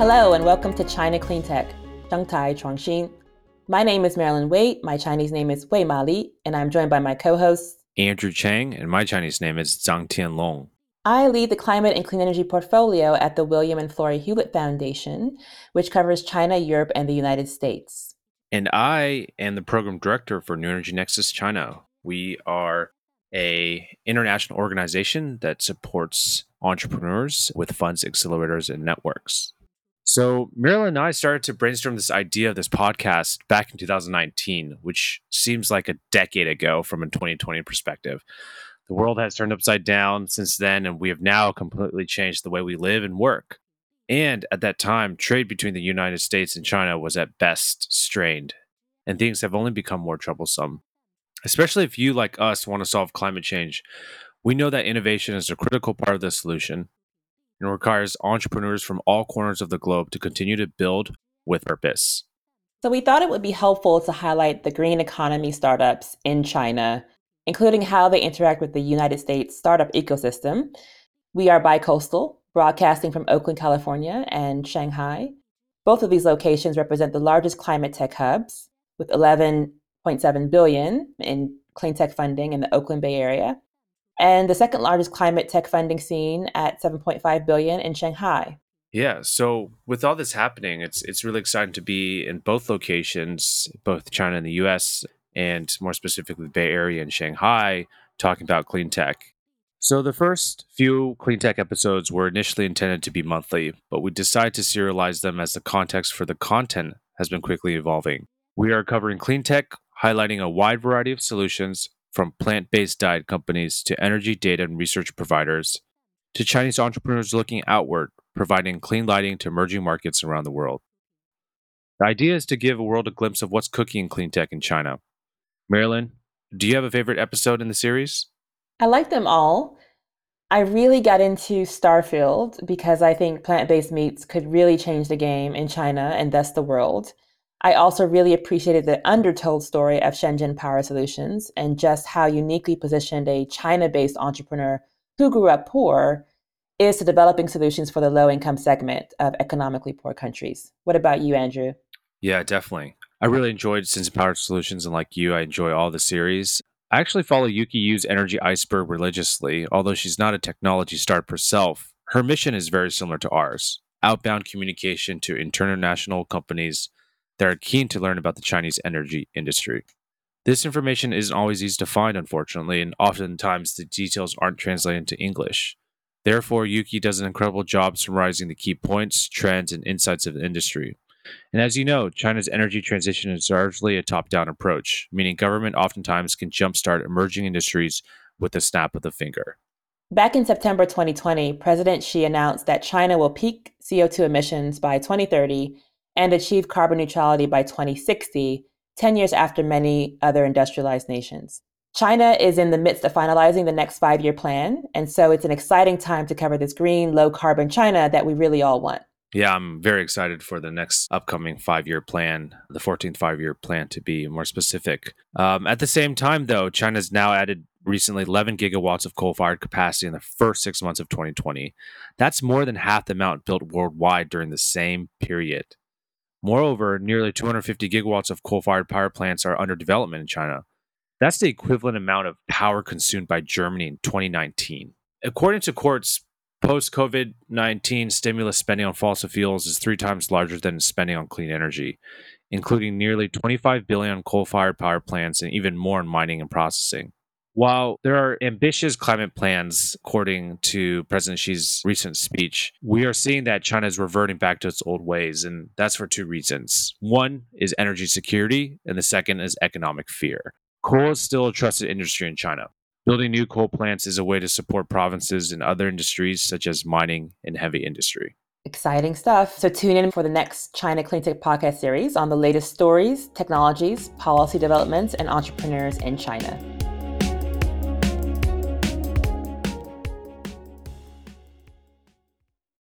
Hello and welcome to China Clean Tech, Shanghai Chuangxin. My name is Marilyn Wei. My Chinese name is Wei Mali, and I'm joined by my co-hosts Andrew Chang, and my Chinese name is Zhang Tianlong. I lead the climate and clean energy portfolio at the William and Flora Hewlett Foundation, which covers China, Europe, and the United States. And I am the program director for New Energy Nexus China. We are a international organization that supports entrepreneurs with funds, accelerators, and networks. So Marilyn and I started to brainstorm this idea of this podcast back in 2019, which seems like a decade ago from a 2020 perspective. The world has turned upside down since then, and we have now completely changed the way we live and work. And at that time, trade between the United States and China was at best strained, and things have only become more troublesome. Especially if you, like us, want to solve climate change, we know that innovation is a critical part of the solution and requires entrepreneurs from all corners of the globe to continue to build with purpose. So, we thought it would be helpful to highlight the green economy startups in China, including how they interact with the United States startup ecosystem. We are bicoastal, broadcasting from Oakland, California, and Shanghai. Both of these locations represent the largest climate tech hubs, with 11.7 billion in clean tech funding in the Oakland Bay Area, and the second largest climate tech funding scene at 7.5 billion in Shanghai. Yeah, so with all this happening, it's it's really exciting to be in both locations, both China and the US, and more specifically the Bay Area and Shanghai, talking about clean tech. So the first few clean tech episodes were initially intended to be monthly, but we decided to serialize them as the context for the content has been quickly evolving. We are covering clean tech, highlighting a wide variety of solutions from plant based diet companies to energy data and research providers to Chinese entrepreneurs looking outward, providing clean lighting to emerging markets around the world. The idea is to give a world a glimpse of what's cooking in clean tech in China. Marilyn, do you have a favorite episode in the series? I like them all. I really got into Starfield because I think plant based meats could really change the game in China and thus the world. I also really appreciated the undertold story of Shenzhen Power Solutions and just how uniquely positioned a China based entrepreneur who grew up poor is to developing solutions for the low income segment of economically poor countries. What about you, Andrew? Yeah, definitely. I really enjoyed Shenzhen Power Solutions, and like you, I enjoy all the series. I actually follow Yuki Yu's Energy Iceberg religiously, although she's not a technology startup herself. Her mission is very similar to ours outbound communication to international companies that are keen to learn about the Chinese energy industry. This information isn't always easy to find, unfortunately, and oftentimes the details aren't translated into English. Therefore, Yuki does an incredible job summarizing the key points, trends, and insights of the industry. And as you know, China's energy transition is largely a top down approach, meaning government oftentimes can jumpstart emerging industries with a snap of the finger. Back in September 2020, President Xi announced that China will peak CO2 emissions by 2030 and achieve carbon neutrality by 2060, 10 years after many other industrialized nations. China is in the midst of finalizing the next five year plan, and so it's an exciting time to cover this green, low carbon China that we really all want. Yeah, I'm very excited for the next upcoming five year plan, the 14th five year plan to be more specific. Um, at the same time, though, China's now added recently 11 gigawatts of coal fired capacity in the first six months of 2020. That's more than half the amount built worldwide during the same period. Moreover, nearly 250 gigawatts of coal fired power plants are under development in China. That's the equivalent amount of power consumed by Germany in 2019. According to Quartz, post COVID 19 stimulus spending on fossil fuels is three times larger than spending on clean energy, including nearly 25 billion coal fired power plants and even more in mining and processing. While there are ambitious climate plans, according to President Xi's recent speech, we are seeing that China is reverting back to its old ways, and that's for two reasons. One is energy security, and the second is economic fear. Coal is still a trusted industry in China. Building new coal plants is a way to support provinces and other industries such as mining and heavy industry. Exciting stuff. So tune in for the next China Clean Tech podcast series on the latest stories, technologies, policy developments, and entrepreneurs in China.